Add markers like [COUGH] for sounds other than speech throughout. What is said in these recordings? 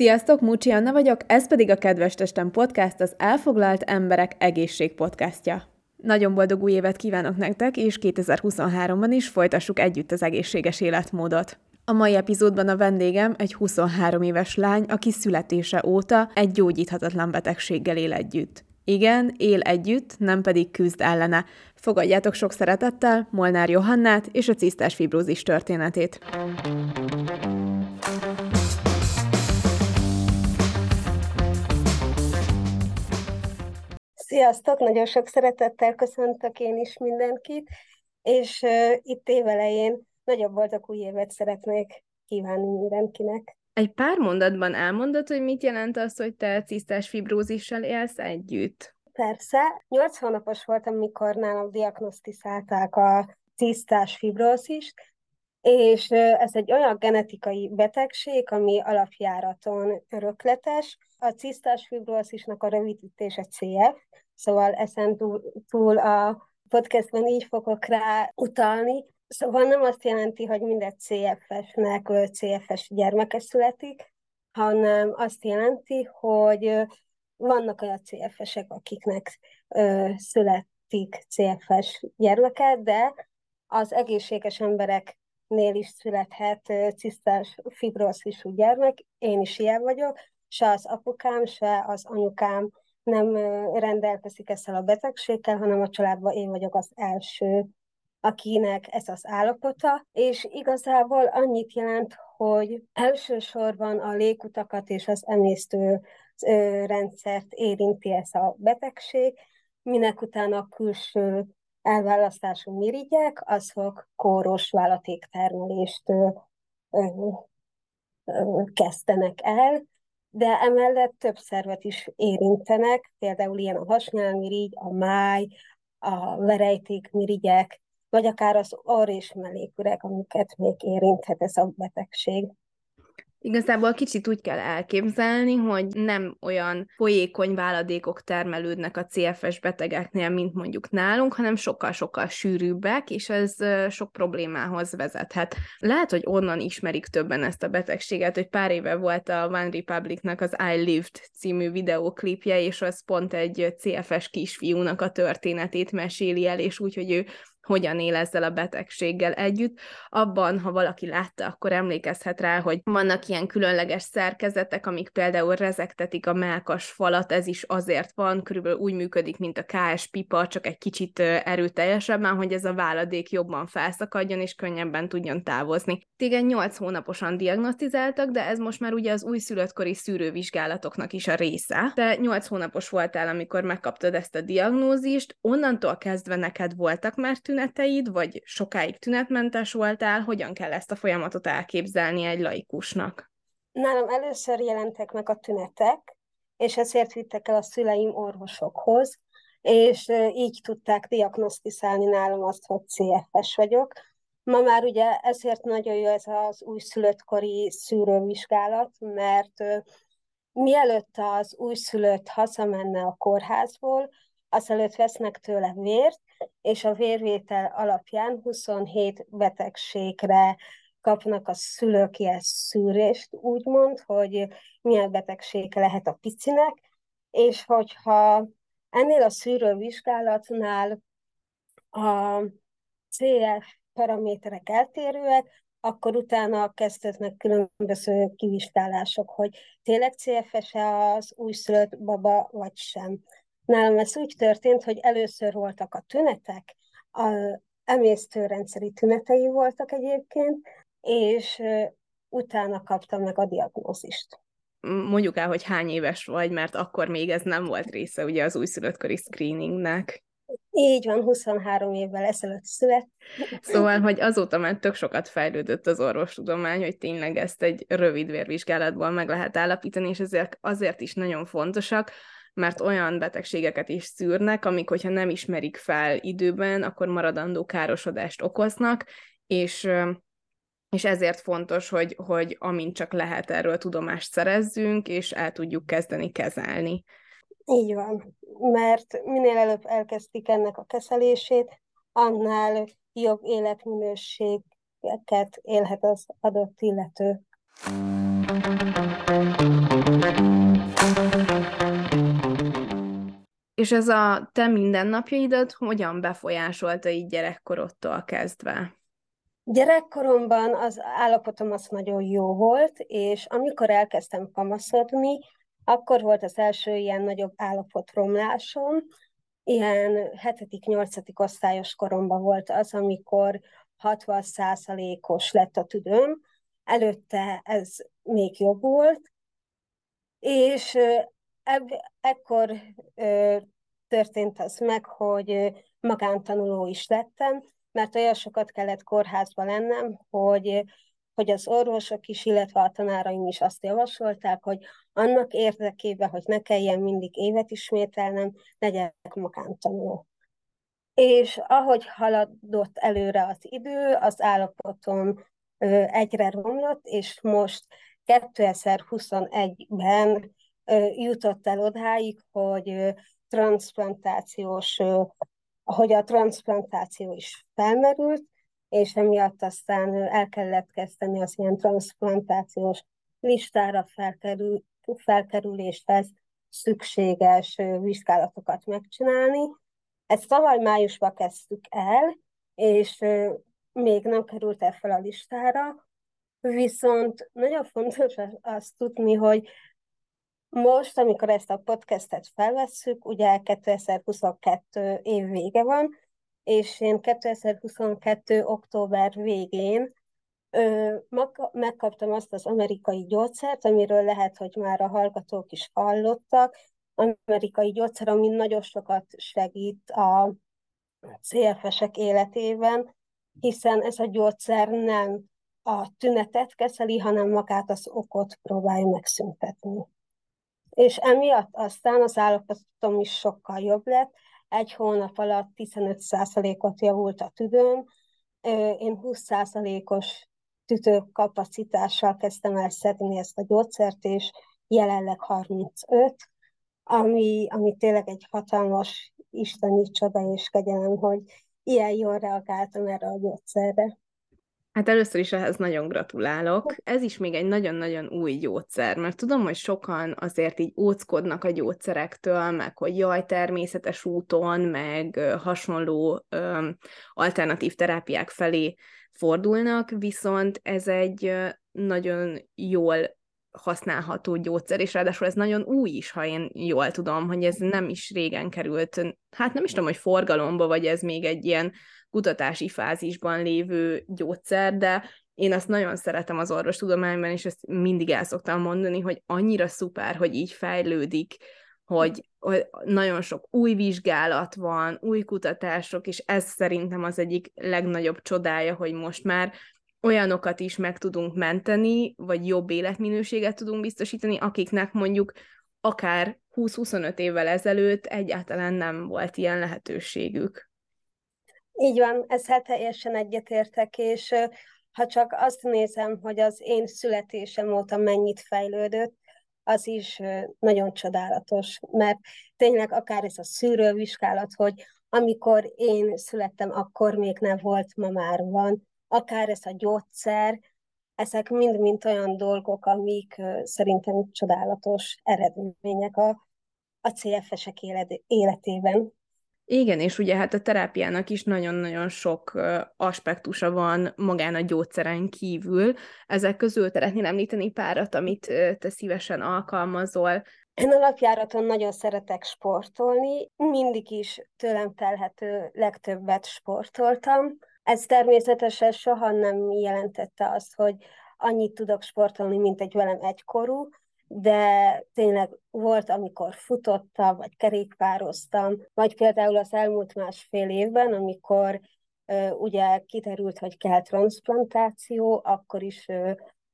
Sziasztok, Múcsi Anna vagyok, ez pedig a Kedves Testem Podcast, az Elfoglalt Emberek Egészség Podcastja. Nagyon boldog új évet kívánok nektek, és 2023-ban is folytassuk együtt az egészséges életmódot. A mai epizódban a vendégem egy 23 éves lány, aki születése óta egy gyógyíthatatlan betegséggel él együtt. Igen, él együtt, nem pedig küzd ellene. Fogadjátok sok szeretettel Molnár Johannát és a cisztás fibrózis történetét. Sziasztok! Nagyon sok szeretettel köszöntök én is mindenkit, és uh, itt évelején nagyobb boldog új évet szeretnék kívánni mindenkinek. Egy pár mondatban elmondod, hogy mit jelent az, hogy te cisztás fibrózissal élsz együtt? Persze. Nyolc hónapos voltam, mikor nálam diagnosztizálták a cisztás fibrózist, és ez egy olyan genetikai betegség, ami alapjáraton örökletes. A cisztás fibrózisnak a rövidítése CF, szóval ezen túl, túl a podcastben így fogok rá utalni. Szóval nem azt jelenti, hogy minden CFS-nek CFS gyermeke születik, hanem azt jelenti, hogy vannak olyan CFS-ek, akiknek ö, születik CFS gyermeke, de az egészséges embereknél is születhet cisztás fibroszisú gyermek. Én is ilyen vagyok, se az apukám, se az anyukám nem rendelkezik ezzel a betegséggel, hanem a családban én vagyok az első, akinek ez az állapota, és igazából annyit jelent, hogy elsősorban a légutakat és az emésztő rendszert érinti ez a betegség, minek utána a külső elválasztású mirigyek, azok kóros vállatéktermelést kezdenek el, de emellett több szervet is érintenek, például ilyen a hasnyálmirigy, a máj, a verejtékmirigyek, vagy akár az orr és melléküreg, amiket még érinthet ez a betegség. Igazából kicsit úgy kell elképzelni, hogy nem olyan folyékony váladékok termelődnek a CFS betegeknél, mint mondjuk nálunk, hanem sokkal-sokkal sűrűbbek, és ez sok problémához vezethet. Lehet, hogy onnan ismerik többen ezt a betegséget, hogy pár éve volt a One Republicnak az I Lived című videóklipje, és az pont egy CFS kisfiúnak a történetét meséli el, és úgy, hogy ő hogyan él ezzel a betegséggel együtt. Abban, ha valaki látta, akkor emlékezhet rá, hogy vannak ilyen különleges szerkezetek, amik például rezektetik a melkas falat, ez is azért van, körülbelül úgy működik, mint a KS pipa, csak egy kicsit erőteljesebben, hogy ez a váladék jobban felszakadjon és könnyebben tudjon távozni. Téged 8 hónaposan diagnosztizáltak, de ez most már ugye az újszülöttkori szűrővizsgálatoknak is a része. Te 8 hónapos voltál, amikor megkaptad ezt a diagnózist, onnantól kezdve neked voltak már tüneteid, vagy sokáig tünetmentes voltál, hogyan kell ezt a folyamatot elképzelni egy laikusnak? Nálam először jelentek meg a tünetek, és ezért vittek el a szüleim orvosokhoz, és így tudták diagnosztizálni nálam azt, hogy CFS vagyok. Ma már ugye ezért nagyon jó ez az újszülöttkori szűrővizsgálat, mert mielőtt az újszülött hazamenne a kórházból, azelőtt vesznek tőle vért, és a vérvétel alapján 27 betegségre kapnak a szülők ilyen szűrést, úgymond, hogy milyen betegség lehet a picinek, és hogyha ennél a szűrővizsgálatnál a CF paraméterek eltérőek, akkor utána kezdődnek különböző kivizsgálások, hogy tényleg CFS-e az újszülött baba, vagy sem. Nálam ez úgy történt, hogy először voltak a tünetek, a emésztőrendszeri tünetei voltak egyébként, és utána kaptam meg a diagnózist. Mondjuk el, hogy hány éves vagy, mert akkor még ez nem volt része ugye az újszülöttkori screeningnek. Így van, 23 évvel ezelőtt szület. Szóval, hogy azóta már tök sokat fejlődött az orvostudomány, hogy tényleg ezt egy rövid vérvizsgálatból meg lehet állapítani, és ezért azért is nagyon fontosak, mert olyan betegségeket is szűrnek, amik, hogyha nem ismerik fel időben, akkor maradandó károsodást okoznak, és és ezért fontos, hogy, hogy amint csak lehet erről tudomást szerezzünk, és el tudjuk kezdeni kezelni. Így van, mert minél előbb elkezdik ennek a kezelését, annál jobb életminőséget élhet az adott illető. És ez a te mindennapjaidat hogyan befolyásolta így gyerekkorodtól kezdve? Gyerekkoromban az állapotom az nagyon jó volt, és amikor elkezdtem kamaszodni, akkor volt az első ilyen nagyobb állapotromlásom, ilyen 7.-8. osztályos koromban volt az, amikor 60%-os lett a tüdőm, előtte ez még jobb volt, és eb- ekkor ö, történt az meg, hogy magántanuló is lettem, mert olyan sokat kellett kórházba lennem, hogy, hogy az orvosok is, illetve a tanáraim is azt javasolták, hogy annak érdekében, hogy ne kelljen mindig évet ismételnem, legyek magántanuló. És ahogy haladott előre az idő, az állapotom egyre romlott, és most 2021-ben jutott el odáig, hogy transplantációs, hogy a transplantáció is felmerült, és emiatt aztán el kellett kezdeni az ilyen transplantációs listára felkerül, felkerüléshez szükséges vizsgálatokat megcsinálni. Ezt tavaly májusban kezdtük el, és még nem került el fel a listára, viszont nagyon fontos azt tudni, hogy most, amikor ezt a podcastet felvesszük, ugye 2022 év vége van, és én 2022. október végén ö, megkaptam azt az amerikai gyógyszert, amiről lehet, hogy már a hallgatók is hallottak. Amerikai gyógyszer, ami nagyon sokat segít a CFS-ek életében, hiszen ez a gyógyszer nem a tünetet kezeli, hanem magát az okot próbálja megszüntetni és emiatt aztán az állapotom is sokkal jobb lett. Egy hónap alatt 15%-ot javult a tüdőm, én 20%-os tüdőkapacitással kezdtem el szedni ezt a gyógyszert, és jelenleg 35, ami, ami tényleg egy hatalmas isteni csoda és kegyelem, hogy ilyen jól reagáltam erre a gyógyszerre. Hát először is ehhez nagyon gratulálok. Ez is még egy nagyon-nagyon új gyógyszer, mert tudom, hogy sokan azért így óckodnak a gyógyszerektől, meg hogy jaj, természetes úton, meg hasonló ö, alternatív terápiák felé fordulnak, viszont ez egy nagyon jól használható gyógyszer, és ráadásul ez nagyon új is, ha én jól tudom, hogy ez nem is régen került, hát nem is tudom, hogy forgalomba, vagy ez még egy ilyen kutatási fázisban lévő gyógyszer, de én azt nagyon szeretem az orvostudományban, és ezt mindig el szoktam mondani, hogy annyira szuper, hogy így fejlődik, hogy, hogy nagyon sok új vizsgálat van, új kutatások, és ez szerintem az egyik legnagyobb csodája, hogy most már olyanokat is meg tudunk menteni, vagy jobb életminőséget tudunk biztosítani, akiknek mondjuk akár 20-25 évvel ezelőtt egyáltalán nem volt ilyen lehetőségük. Így van, ezzel teljesen egyetértek, és ha csak azt nézem, hogy az én születésem óta mennyit fejlődött, az is nagyon csodálatos, mert tényleg akár ez a szűrővizsgálat, hogy amikor én születtem, akkor még nem volt, ma már van, akár ez a gyógyszer, ezek mind-mind olyan dolgok, amik szerintem csodálatos eredmények a, a CFS-ek életében. Igen, és ugye hát a terápiának is nagyon-nagyon sok aspektusa van magán a gyógyszeren kívül. Ezek közül szeretném említeni párat, amit te szívesen alkalmazol. Én alapjáraton nagyon szeretek sportolni, mindig is tőlem telhető legtöbbet sportoltam. Ez természetesen soha nem jelentette azt, hogy annyit tudok sportolni, mint egy velem egykorú, de tényleg volt, amikor futottam, vagy kerékpároztam, vagy például az elmúlt másfél évben, amikor ugye kiterült, hogy kell transplantáció, akkor is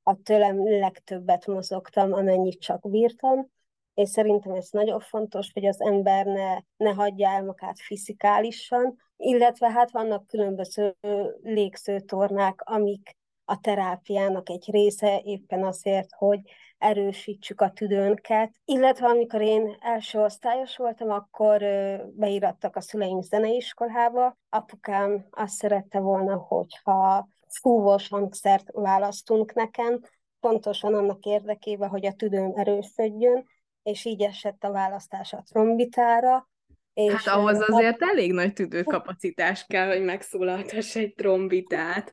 a tőlem legtöbbet mozogtam, amennyit csak bírtam, és szerintem ez nagyon fontos, hogy az ember ne, ne hagyja el magát fizikálisan, illetve hát vannak különböző légzőtornák, amik a terápiának egy része éppen azért, hogy erősítsük a tüdőnket. Illetve amikor én első osztályos voltam, akkor beirattak a szüleim zeneiskolába. Apukám azt szerette volna, hogyha fúvós hangszert választunk nekem, pontosan annak érdekében, hogy a tüdőm erősödjön, és így esett a választás a trombitára, És hát ahhoz azért a... elég nagy tüdőkapacitás kell, hogy megszólaltass egy trombitát.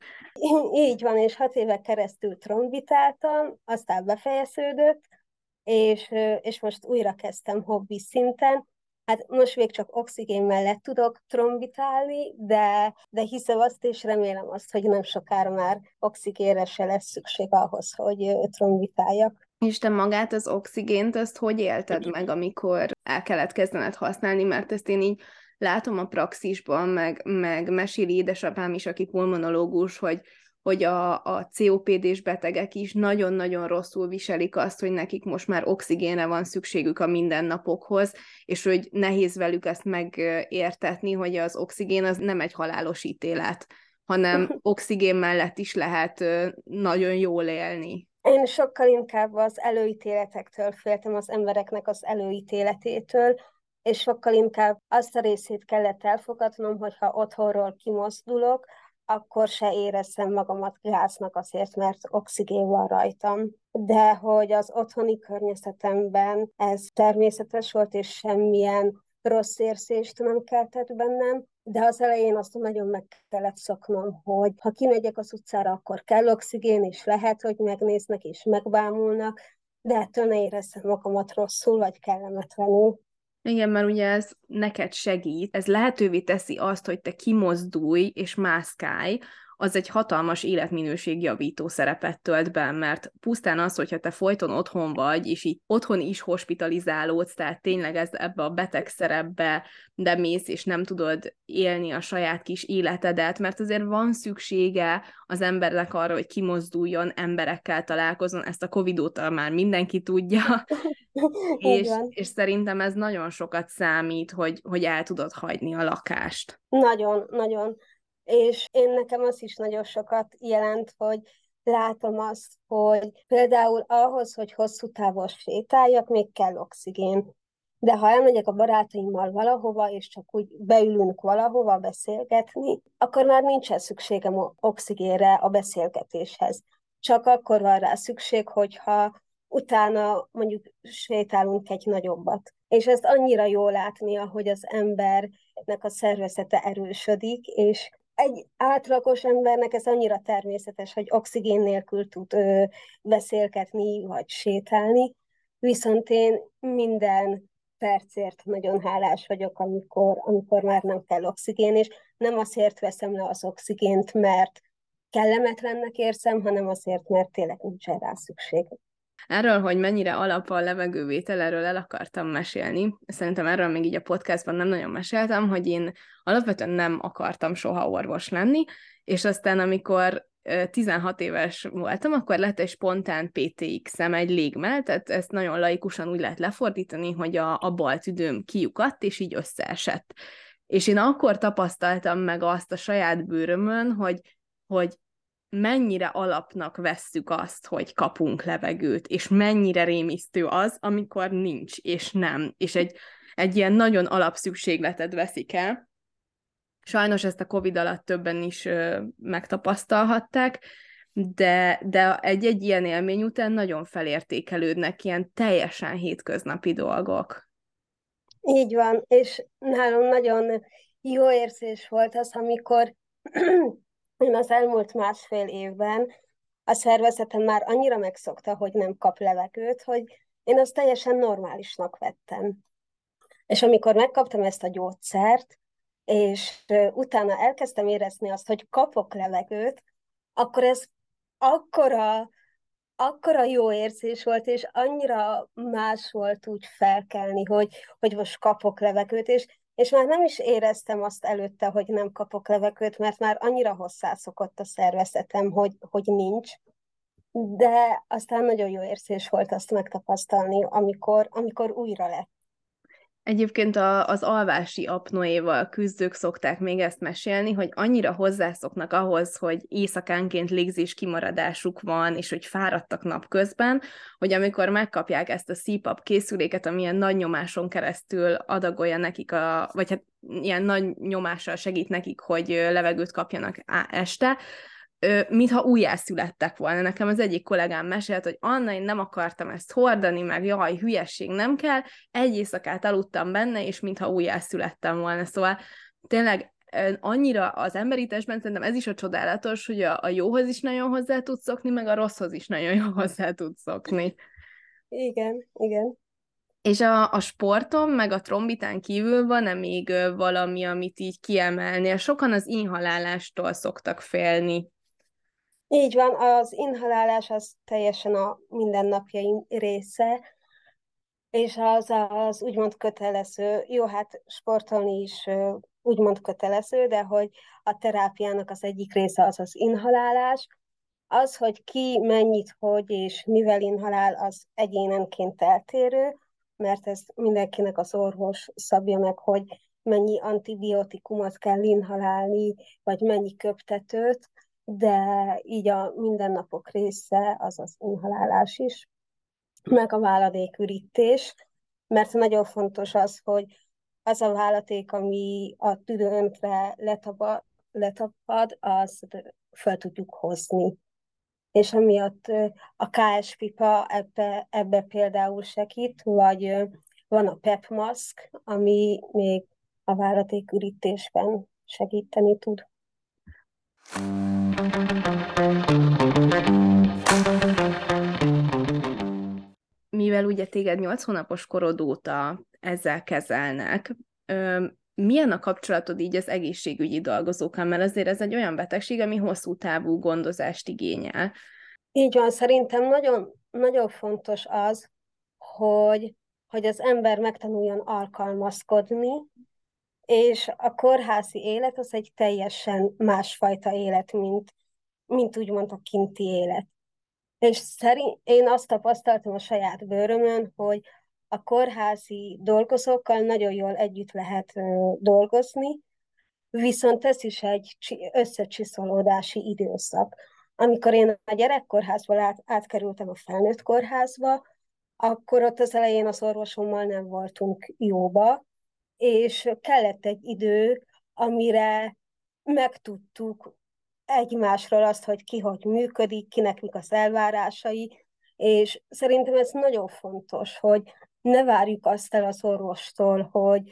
Így van, és hat évek keresztül trombitáltam, aztán befejeződött, és, és most újra kezdtem hobbi szinten. Hát most még csak oxigén mellett tudok trombitálni, de, de hiszem azt, és remélem azt, hogy nem sokára már oxigénre se lesz szükség ahhoz, hogy trombitáljak. És te magát az oxigént, azt hogy élted meg, amikor el kellett kezdened használni, mert ezt én így látom a praxisban, meg, meg meséli édesapám is, aki pulmonológus, hogy hogy a, a COPD-s betegek is nagyon-nagyon rosszul viselik azt, hogy nekik most már oxigénre van szükségük a mindennapokhoz, és hogy nehéz velük ezt megértetni, hogy az oxigén az nem egy halálos ítélet, hanem [LAUGHS] oxigén mellett is lehet nagyon jól élni. Én sokkal inkább az előítéletektől féltem, az embereknek az előítéletétől, és sokkal inkább azt a részét kellett elfogadnom, hogyha otthonról kimozdulok, akkor se éreztem magamat gáznak azért, mert oxigén van rajtam. De hogy az otthoni környezetemben ez természetes volt, és semmilyen rossz érzést nem keltett bennem, de az elején azt nagyon meg kellett szoknom, hogy ha kimegyek az utcára, akkor kell oxigén, és lehet, hogy megnéznek és megbámulnak, de ettől ne érezzem magamat rosszul, vagy kellemetlenül. Igen, mert ugye ez neked segít, ez lehetővé teszi azt, hogy te kimozdulj és mászkálj, az egy hatalmas életminőségjavító szerepet tölt be, mert pusztán az, hogyha te folyton otthon vagy, és így otthon is hospitalizálódsz, tehát tényleg ez ebbe a beteg szerepbe de mész, és nem tudod élni a saját kis életedet, mert azért van szüksége az embernek arra, hogy kimozduljon, emberekkel találkozon, ezt a Covid óta már mindenki tudja, [LAUGHS] és, és szerintem ez nagyon sokat számít, hogy, hogy el tudod hagyni a lakást. Nagyon, nagyon. És én nekem az is nagyon sokat jelent, hogy látom azt, hogy például ahhoz, hogy hosszú távos sétáljak, még kell oxigén. De ha elmegyek a barátaimmal valahova, és csak úgy beülünk valahova beszélgetni, akkor már nincsen szükségem oxigénre a beszélgetéshez. Csak akkor van rá szükség, hogyha utána mondjuk sétálunk egy nagyobbat. És ezt annyira jól látni, hogy az embernek a szervezete erősödik, és egy átlagos embernek ez annyira természetes, hogy oxigén nélkül tud ö, beszélgetni vagy sétálni, viszont én minden percért nagyon hálás vagyok, amikor, amikor már nem kell oxigén, és nem azért veszem le az oxigént, mert kellemetlennek érzem, hanem azért, mert tényleg nincs rá szükség. Erről, hogy mennyire alap a levegővétel, erről el akartam mesélni. Szerintem erről még így a podcastban nem nagyon meséltem, hogy én alapvetően nem akartam soha orvos lenni, és aztán amikor 16 éves voltam, akkor lett egy spontán PTX-em egy légmel, tehát ezt nagyon laikusan úgy lehet lefordítani, hogy a, a bal tüdőm kiukadt, és így összeesett. És én akkor tapasztaltam meg azt a saját bőrömön, hogy, hogy mennyire alapnak vesszük azt, hogy kapunk levegőt, és mennyire rémisztő az, amikor nincs, és nem. És egy, egy ilyen nagyon alapszükségletet veszik el. Sajnos ezt a Covid alatt többen is ö, megtapasztalhatták, de, de egy-egy ilyen élmény után nagyon felértékelődnek ilyen teljesen hétköznapi dolgok. Így van, és nálam nagyon jó érzés volt az, amikor én az elmúlt másfél évben a szervezetem már annyira megszokta, hogy nem kap levegőt, hogy én azt teljesen normálisnak vettem. És amikor megkaptam ezt a gyógyszert, és utána elkezdtem érezni azt, hogy kapok levegőt, akkor ez akkora, akkora jó érzés volt, és annyira más volt úgy felkelni, hogy, hogy most kapok levegőt, és és már nem is éreztem azt előtte, hogy nem kapok levegőt, mert már annyira hozzászokott a szervezetem, hogy, hogy nincs. De aztán nagyon jó érzés volt azt megtapasztalni, amikor, amikor újra lett. Egyébként a, az alvási apnoéval küzdők szokták még ezt mesélni, hogy annyira hozzászoknak ahhoz, hogy éjszakánként légzés kimaradásuk van, és hogy fáradtak napközben, hogy amikor megkapják ezt a CPAP készüléket, amilyen nagy nyomáson keresztül adagolja nekik, a, vagy hát ilyen nagy nyomással segít nekik, hogy levegőt kapjanak este, mintha újjászülettek volna. Nekem az egyik kollégám mesélt, hogy Anna, én nem akartam ezt hordani, meg jaj, hülyesség nem kell, egy éjszakát aludtam benne, és mintha újjászülettem volna. Szóval tényleg annyira az emberítésben szerintem ez is a csodálatos, hogy a, a jóhoz is nagyon hozzá tudsz szokni, meg a rosszhoz is nagyon [LAUGHS] jól hozzá tudsz szokni. Igen, igen. És a, a sporton, meg a trombitán kívül van-e még valami, amit így kiemelnél? Sokan az inhalálástól szoktak félni. Így van, az inhalálás az teljesen a mindennapjaim része, és az az úgymond kötelező, jó, hát sportolni is úgymond kötelező, de hogy a terápiának az egyik része az az inhalálás. Az, hogy ki mennyit, hogy és mivel inhalál, az egyénenként eltérő, mert ez mindenkinek az orvos szabja meg, hogy mennyi antibiotikumot kell inhalálni, vagy mennyi köptetőt, de így a mindennapok része az az inhalálás is, meg a váladékürítés, mert nagyon fontos az, hogy az a vállaték, ami a tüdőnkre letapad, letapad az fel tudjuk hozni. És amiatt a KS pipa ebbe, ebbe például segít, vagy van a PEP maszk, ami még a vállatékürítésben segíteni tud. Mivel ugye téged 8 hónapos korod óta ezzel kezelnek, milyen a kapcsolatod így az egészségügyi dolgozókkal, mert azért ez egy olyan betegség, ami hosszú távú gondozást igényel. Így van, szerintem nagyon, nagyon fontos az, hogy, hogy az ember megtanuljon alkalmazkodni, és a kórházi élet az egy teljesen másfajta élet, mint, mint úgymond a kinti élet. És szerint én azt tapasztaltam a saját bőrömön, hogy a kórházi dolgozókkal nagyon jól együtt lehet dolgozni, viszont ez is egy összecsiszolódási időszak. Amikor én a gyerekkórházból át, átkerültem a felnőtt kórházba, akkor ott az elején az orvosommal nem voltunk jóba, és kellett egy idő, amire megtudtuk egymásról azt, hogy ki hogy működik, kinek mik az elvárásai, és szerintem ez nagyon fontos, hogy ne várjuk azt el az orvostól, hogy,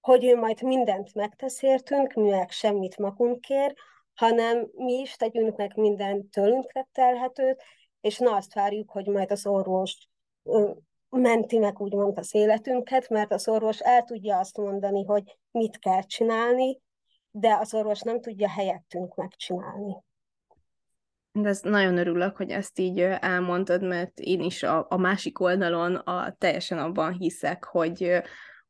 hogy ő majd mindent megtesz értünk, mi meg semmit magunkért, hanem mi is tegyünk meg mindent tőlünk telhetőt, és ne azt várjuk, hogy majd az orvos menti meg úgymond az életünket, mert az orvos el tudja azt mondani, hogy mit kell csinálni, de az orvos nem tudja helyettünk megcsinálni. De ez nagyon örülök, hogy ezt így elmondtad, mert én is a, a másik oldalon a, teljesen abban hiszek, hogy,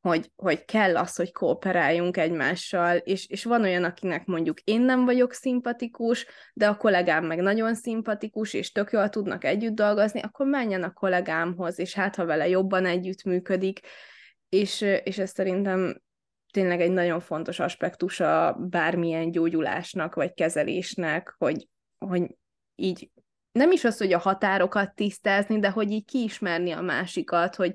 hogy, hogy kell az, hogy kooperáljunk egymással, és, és van olyan, akinek mondjuk én nem vagyok szimpatikus, de a kollégám meg nagyon szimpatikus, és tök jól tudnak együtt dolgozni, akkor menjen a kollégámhoz, és hát ha vele jobban együtt működik, és, és ez szerintem tényleg egy nagyon fontos aspektus a bármilyen gyógyulásnak, vagy kezelésnek, hogy, hogy így nem is az, hogy a határokat tisztázni, de hogy így kiismerni a másikat, hogy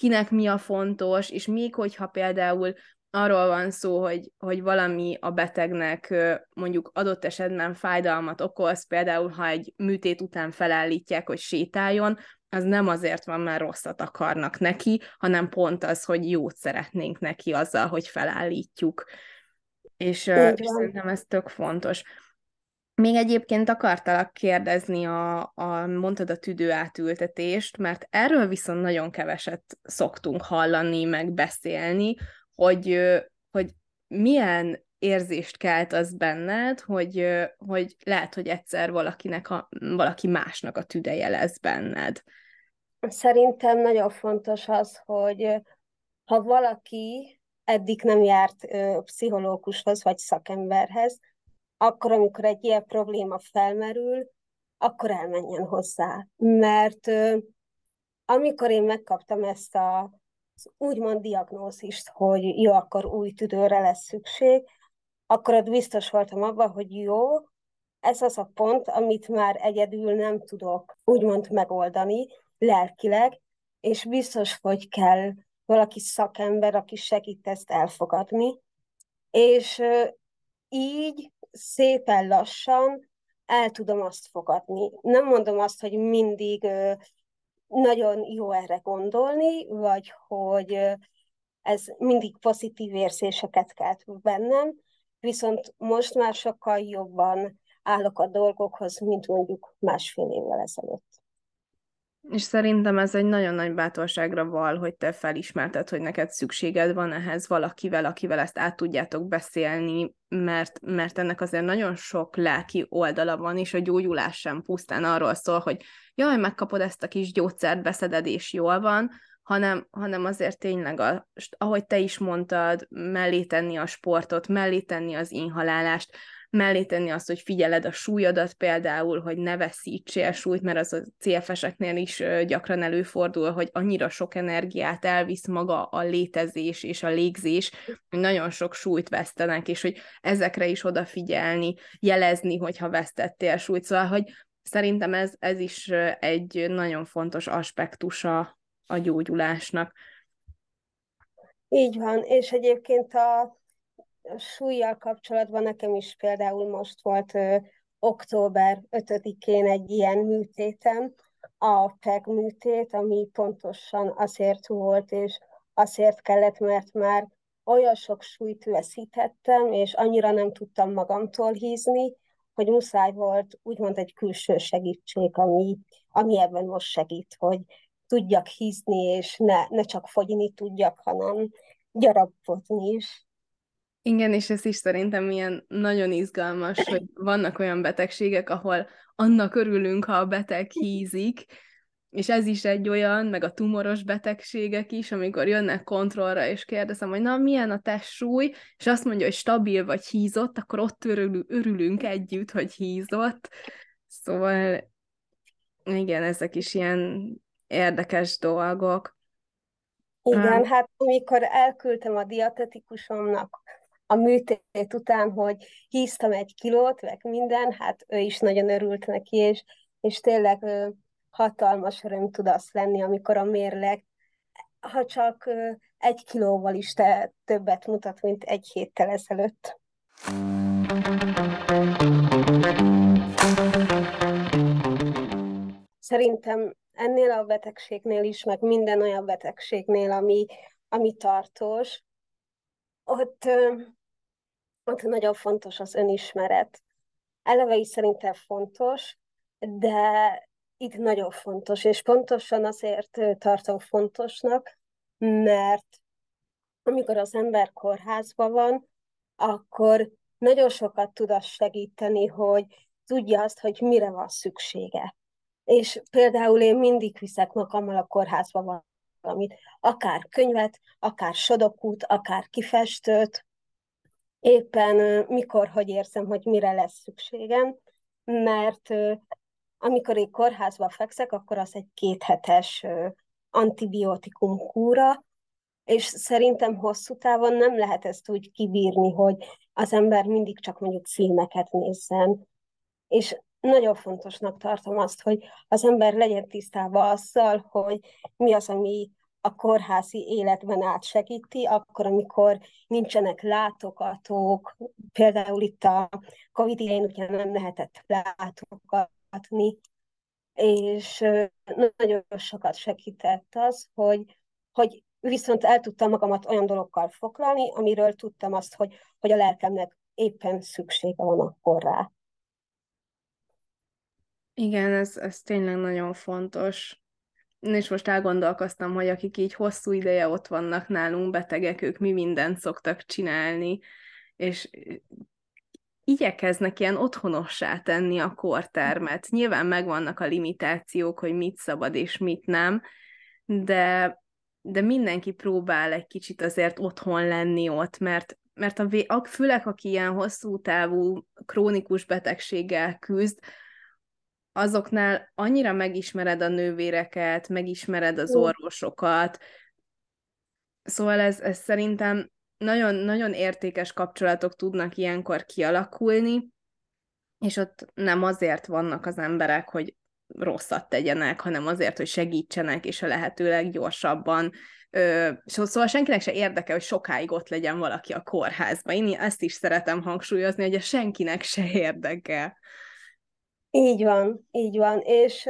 kinek mi a fontos, és még hogyha például arról van szó, hogy, hogy valami a betegnek mondjuk adott esetben fájdalmat okoz, például ha egy műtét után felállítják, hogy sétáljon, az nem azért van, mert rosszat akarnak neki, hanem pont az, hogy jót szeretnénk neki azzal, hogy felállítjuk. És, és szerintem ez tök fontos. Még egyébként akartalak kérdezni, a, a, mondtad a tüdő átültetést, mert erről viszont nagyon keveset szoktunk hallani, meg beszélni, hogy, hogy milyen érzést kelt az benned, hogy, hogy lehet, hogy egyszer valakinek a, valaki másnak a tüdeje lesz benned. Szerintem nagyon fontos az, hogy ha valaki eddig nem járt pszichológushoz vagy szakemberhez, akkor, amikor egy ilyen probléma felmerül, akkor elmenjen hozzá. Mert amikor én megkaptam ezt a az úgymond diagnózist, hogy jó, akkor új tüdőre lesz szükség, akkor ott biztos voltam abban, hogy jó, ez az a pont, amit már egyedül nem tudok úgymond megoldani lelkileg, és biztos, hogy kell valaki szakember, aki segít ezt elfogadni. És így szépen lassan el tudom azt fogadni. Nem mondom azt, hogy mindig nagyon jó erre gondolni, vagy hogy ez mindig pozitív érzéseket kelt bennem, viszont most már sokkal jobban állok a dolgokhoz, mint mondjuk másfél évvel ezelőtt. És szerintem ez egy nagyon nagy bátorságra val, hogy te felismerted, hogy neked szükséged van ehhez valakivel, akivel ezt át tudjátok beszélni, mert, mert ennek azért nagyon sok lelki oldala van, és a gyógyulás sem pusztán arról szól, hogy jaj, megkapod ezt a kis gyógyszert, beszeded, és jól van, hanem, hanem azért tényleg, a, ahogy te is mondtad, mellé tenni a sportot, mellé tenni az inhalálást, mellé tenni azt, hogy figyeled a súlyodat például, hogy ne veszítsél súlyt, mert az a CFS-eknél is gyakran előfordul, hogy annyira sok energiát elvisz maga a létezés és a légzés, hogy nagyon sok súlyt vesztenek, és hogy ezekre is odafigyelni, jelezni, hogyha vesztettél súlyt. Szóval, hogy szerintem ez, ez is egy nagyon fontos aspektusa a gyógyulásnak. Így van, és egyébként a súlyjal kapcsolatban nekem is például most volt ö, október 5-én egy ilyen műtétem, a PEG műtét, ami pontosan azért volt, és azért kellett, mert már olyan sok súlyt veszítettem, és annyira nem tudtam magamtól hízni, hogy muszáj volt úgymond egy külső segítség, ami, ami ebben most segít, hogy tudjak hízni, és ne, ne csak fogyni tudjak, hanem gyarapodni is. Igen, és ez is szerintem ilyen nagyon izgalmas, hogy vannak olyan betegségek, ahol annak örülünk, ha a beteg hízik, és ez is egy olyan, meg a tumoros betegségek is, amikor jönnek kontrollra, és kérdezem, hogy na, milyen a testsúly, és azt mondja, hogy stabil vagy hízott, akkor ott örül, örülünk együtt, hogy hízott. Szóval igen, ezek is ilyen érdekes dolgok. Igen, hát amikor elküldtem a dietetikusomnak a műtét után, hogy híztam egy kilót, meg minden, hát ő is nagyon örült neki, és, és tényleg hatalmas öröm tud az lenni, amikor a mérleg, ha csak egy kilóval is te többet mutat, mint egy héttel ezelőtt. Szerintem ennél a betegségnél is, meg minden olyan betegségnél, ami, ami tartós, ott ott nagyon fontos az önismeret. Eleve is szerintem fontos, de itt nagyon fontos, és pontosan azért tartom fontosnak, mert amikor az ember kórházban van, akkor nagyon sokat tud azt segíteni, hogy tudja azt, hogy mire van szüksége. És például én mindig viszek magammal a kórházba valamit, akár könyvet, akár sodokút, akár kifestőt, éppen mikor, hogy érzem, hogy mire lesz szükségem, mert amikor én kórházba fekszek, akkor az egy kéthetes antibiotikum kúra, és szerintem hosszú távon nem lehet ezt úgy kibírni, hogy az ember mindig csak mondjuk filmeket nézzen. És nagyon fontosnak tartom azt, hogy az ember legyen tisztában azzal, hogy mi az, ami a kórházi életben átsegíti, akkor, amikor nincsenek látogatók, például itt a Covid idején ugye nem lehetett látogatni, és nagyon sokat segített az, hogy, hogy viszont el tudtam magamat olyan dolgokkal foglalni, amiről tudtam azt, hogy, hogy a lelkemnek éppen szüksége van akkor rá. Igen, ez, ez tényleg nagyon fontos és most elgondolkoztam, hogy akik így hosszú ideje ott vannak nálunk betegek, ők mi mindent szoktak csinálni, és igyekeznek ilyen otthonossá tenni a kortermet. Nyilván megvannak a limitációk, hogy mit szabad és mit nem, de, de mindenki próbál egy kicsit azért otthon lenni ott, mert, mert a, főleg, aki ilyen hosszú távú krónikus betegséggel küzd, azoknál annyira megismered a nővéreket, megismered az orvosokat, szóval ez, ez szerintem nagyon, nagyon értékes kapcsolatok tudnak ilyenkor kialakulni, és ott nem azért vannak az emberek, hogy rosszat tegyenek, hanem azért, hogy segítsenek, és a lehetőleg gyorsabban. Ö, szóval senkinek se érdeke, hogy sokáig ott legyen valaki a kórházban. Én ezt is szeretem hangsúlyozni, hogy a senkinek se érdeke. Így van, így van, és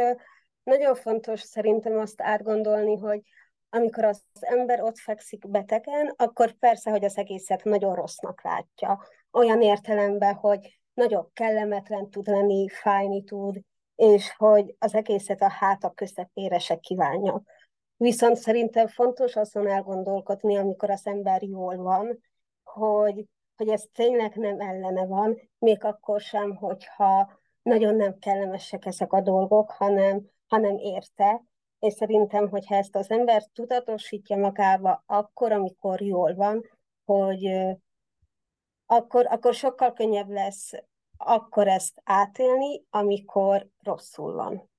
nagyon fontos szerintem azt átgondolni, hogy amikor az ember ott fekszik betegen, akkor persze, hogy az egészet nagyon rossznak látja. Olyan értelemben, hogy nagyon kellemetlen tud lenni, fájni tud, és hogy az egészet a háta közepére se kívánja. Viszont szerintem fontos azon elgondolkodni, amikor az ember jól van, hogy, hogy ez tényleg nem ellene van, még akkor sem, hogyha nagyon nem kellemesek ezek a dolgok, hanem, hanem érte, és szerintem, hogyha ezt az ember tudatosítja magába akkor, amikor jól van, hogy akkor, akkor sokkal könnyebb lesz akkor ezt átélni, amikor rosszul van.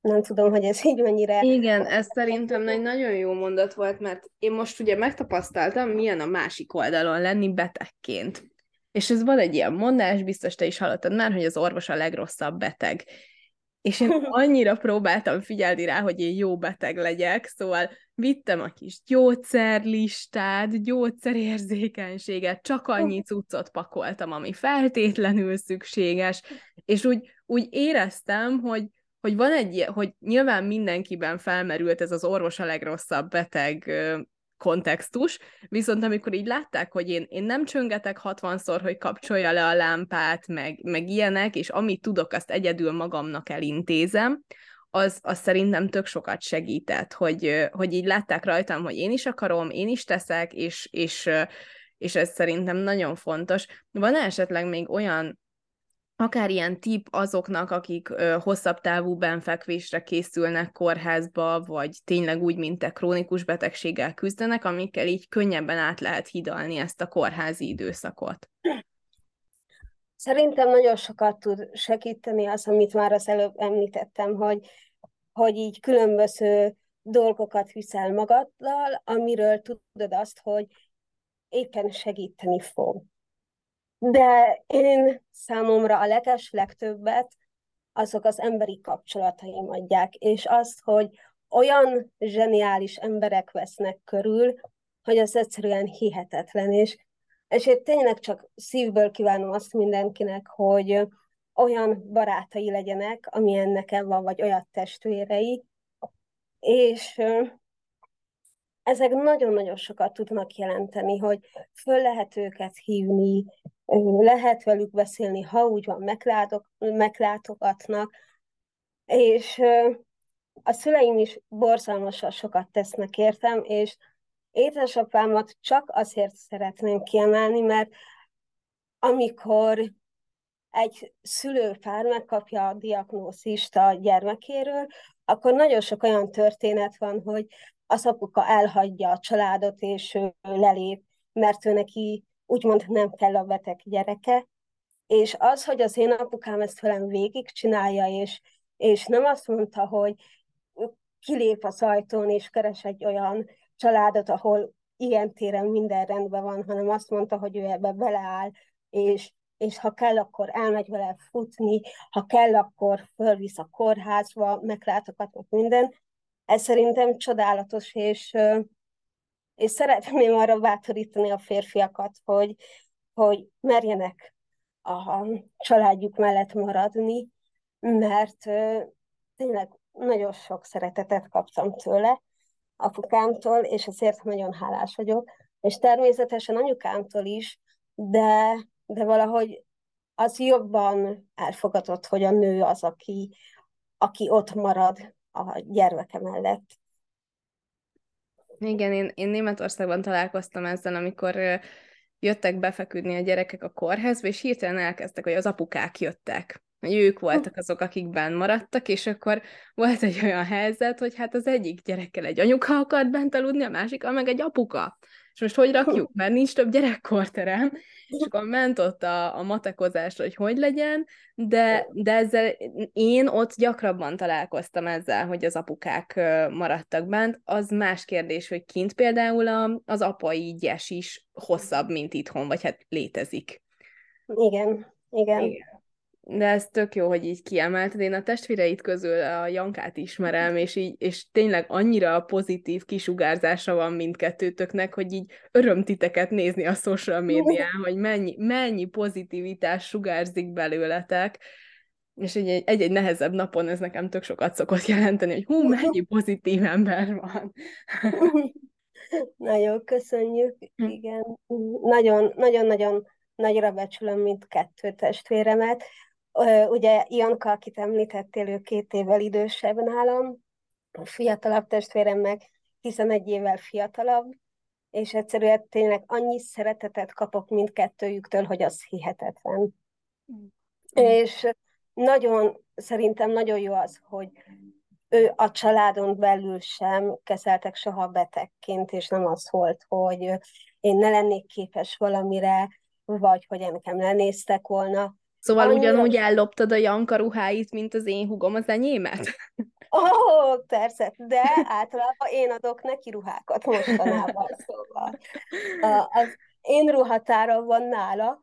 Nem tudom, hogy ez így mennyire... Igen, ez [LAUGHS] szerintem egy nagyon jó mondat volt, mert én most ugye megtapasztaltam, milyen a másik oldalon lenni betegként. És ez van egy ilyen mondás, biztos te is hallottad már, hogy az orvos a legrosszabb beteg. És én [LAUGHS] annyira próbáltam figyelni rá, hogy én jó beteg legyek, szóval vittem a kis gyógyszerlistát, gyógyszerérzékenységet, csak annyi cuccot pakoltam, ami feltétlenül szükséges, és úgy, úgy éreztem, hogy, hogy van egy, hogy nyilván mindenkiben felmerült ez az orvos a legrosszabb beteg kontextus, viszont amikor így látták, hogy én, én nem csöngetek 60-szor, hogy kapcsolja le a lámpát, meg, meg ilyenek, és amit tudok, azt egyedül magamnak elintézem, az, az szerintem tök sokat segített, hogy, hogy így látták rajtam, hogy én is akarom, én is teszek, és, és, és ez szerintem nagyon fontos. Van esetleg még olyan akár ilyen tip azoknak, akik hosszabb távú benfekvésre készülnek kórházba, vagy tényleg úgy, mint te krónikus betegséggel küzdenek, amikkel így könnyebben át lehet hidalni ezt a kórházi időszakot? Szerintem nagyon sokat tud segíteni az, amit már az előbb említettem, hogy, hogy így különböző dolgokat viszel magaddal, amiről tudod azt, hogy éppen segíteni fog. De én számomra a leges legtöbbet azok az emberi kapcsolataim adják, és azt, hogy olyan zseniális emberek vesznek körül, hogy az egyszerűen hihetetlen, és, és én tényleg csak szívből kívánom azt mindenkinek, hogy olyan barátai legyenek, amilyen nekem van, vagy olyan testvérei, és ezek nagyon-nagyon sokat tudnak jelenteni, hogy föl lehet őket hívni, lehet velük beszélni, ha úgy van, meglátok, meglátogatnak, és a szüleim is borzalmasan sokat tesznek értem, és édesapámat csak azért szeretném kiemelni, mert amikor egy szülőpár megkapja a diagnózist a gyermekéről, akkor nagyon sok olyan történet van, hogy az apuka elhagyja a családot, és ő lelép, mert ő neki úgymond nem kell a beteg gyereke, és az, hogy az én apukám ezt velem végig csinálja, és, és nem azt mondta, hogy kilép az ajtón, és keres egy olyan családot, ahol ilyen téren minden rendben van, hanem azt mondta, hogy ő ebbe beleáll, és, és ha kell, akkor elmegy vele futni, ha kell, akkor fölvisz a kórházba, meglátogatnak minden. Ez szerintem csodálatos, és, és szeretném arra bátorítani a férfiakat, hogy, hogy merjenek a családjuk mellett maradni, mert tényleg nagyon sok szeretetet kaptam tőle, apukámtól, és ezért nagyon hálás vagyok, és természetesen anyukámtól is, de, de valahogy az jobban elfogadott, hogy a nő az, aki, aki ott marad a gyermeke mellett. Igen, én, én Németországban találkoztam ezzel, amikor jöttek befeküdni a gyerekek a kórházba, és hirtelen elkezdtek, hogy az apukák jöttek. Hogy ők voltak azok, akik benn maradtak, és akkor volt egy olyan helyzet, hogy hát az egyik gyerekkel egy anyuka akart bent aludni, a másikkal meg egy apuka. És most hogy rakjuk? [LAUGHS] Mert nincs több gyerekkorterem, és akkor ment ott a, a matekozás, hogy hogy legyen, de, de ezzel én ott gyakrabban találkoztam ezzel, hogy az apukák maradtak bent. Az más kérdés, hogy kint például a, az apai gyes is hosszabb, mint itthon, vagy hát létezik. Igen, igen. igen. De ez tök jó, hogy így kiemelted. Én a testvéreit közül a Jankát ismerem, és, így, és tényleg annyira pozitív kisugárzása van mindkettőtöknek, hogy így öröm titeket nézni a social médián, hogy mennyi, mennyi pozitivitás sugárzik belőletek. És egy, egy-egy nehezebb napon ez nekem tök sokat szokott jelenteni, hogy hú, mennyi pozitív ember van. Nagyon köszönjük, hm. igen. Nagyon-nagyon-nagyon nagyra becsülöm mindkettő testvéremet. Ugye Janka, akit említettél, ő két évvel idősebb nálam, a fiatalabb testvérem meg 11 évvel fiatalabb, és egyszerűen tényleg annyi szeretetet kapok mindkettőjüktől, hogy az hihetetlen. Mm. És nagyon, szerintem nagyon jó az, hogy ő a családon belül sem kezeltek soha betegként, és nem az volt, hogy én ne lennék képes valamire, vagy hogy nekem lenéztek volna. Szóval Annyira... ugyanúgy elloptad a Janka ruháit, mint az én hugom az enyémet? [LAUGHS] Ó, oh, persze, de általában én adok neki ruhákat mostanában, [LAUGHS] szóval az én ruhatára van nála,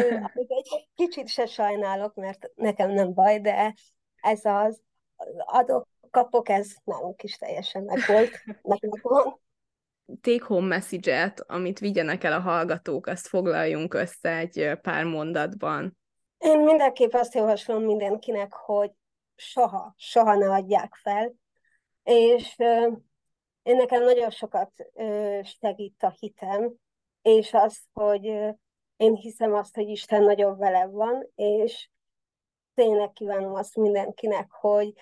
amit egy kicsit se sajnálok, mert nekem nem baj, de ez az adok, kapok, ez nálunk is teljesen meg volt, nekünk van. Take home message-et, amit vigyenek el a hallgatók, azt foglaljunk össze egy pár mondatban. Én mindenképp azt javaslom mindenkinek, hogy soha, soha ne adják fel, és én nekem nagyon sokat segít a hitem, és az, hogy én hiszem azt, hogy Isten nagyon vele van, és tényleg kívánom azt mindenkinek, hogy,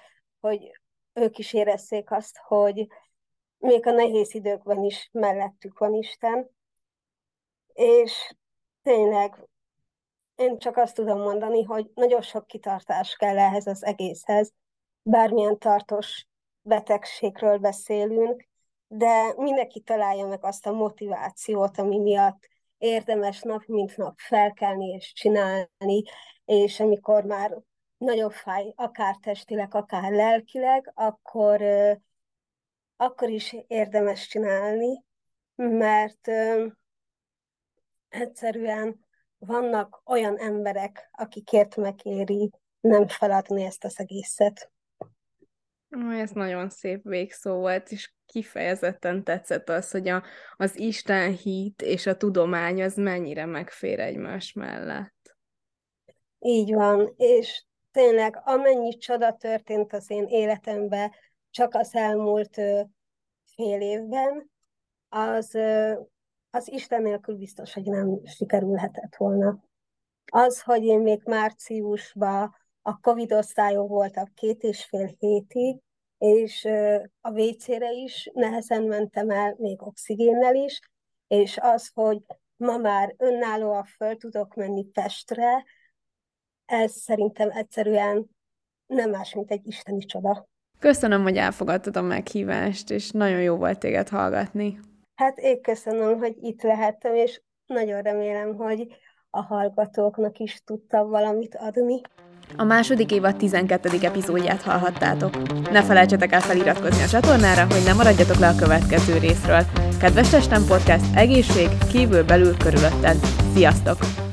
hogy ők is érezzék azt, hogy még a nehéz időkben is mellettük van Isten, és tényleg én csak azt tudom mondani, hogy nagyon sok kitartás kell ehhez az egészhez, bármilyen tartós betegségről beszélünk, de mindenki találja meg azt a motivációt, ami miatt érdemes nap mint nap felkelni és csinálni, és amikor már nagyon fáj, akár testileg, akár lelkileg, akkor, akkor is érdemes csinálni, mert egyszerűen vannak olyan emberek, akikért megéri nem feladni ezt az egészet. Ez nagyon szép végszó volt, és kifejezetten tetszett az, hogy a, az Isten hit és a tudomány az mennyire megfér egymás mellett. Így van, és tényleg amennyi csoda történt az én életemben csak az elmúlt fél évben, az, az Isten nélkül biztos, hogy nem sikerülhetett volna. Az, hogy én még márciusban a Covid osztályon voltak két és fél hétig, és a WC-re is nehezen mentem el, még oxigénnel is, és az, hogy ma már önállóan föl tudok menni Pestre, ez szerintem egyszerűen nem más, mint egy isteni csoda. Köszönöm, hogy elfogadtad a meghívást, és nagyon jó volt téged hallgatni. Hát én köszönöm, hogy itt lehettem, és nagyon remélem, hogy a hallgatóknak is tudtam valamit adni. A második évad 12. epizódját hallhattátok. Ne felejtsetek el feliratkozni a csatornára, hogy ne maradjatok le a következő részről. Kedves Testem Podcast, egészség, kívül, belül, körülötted. Sziasztok!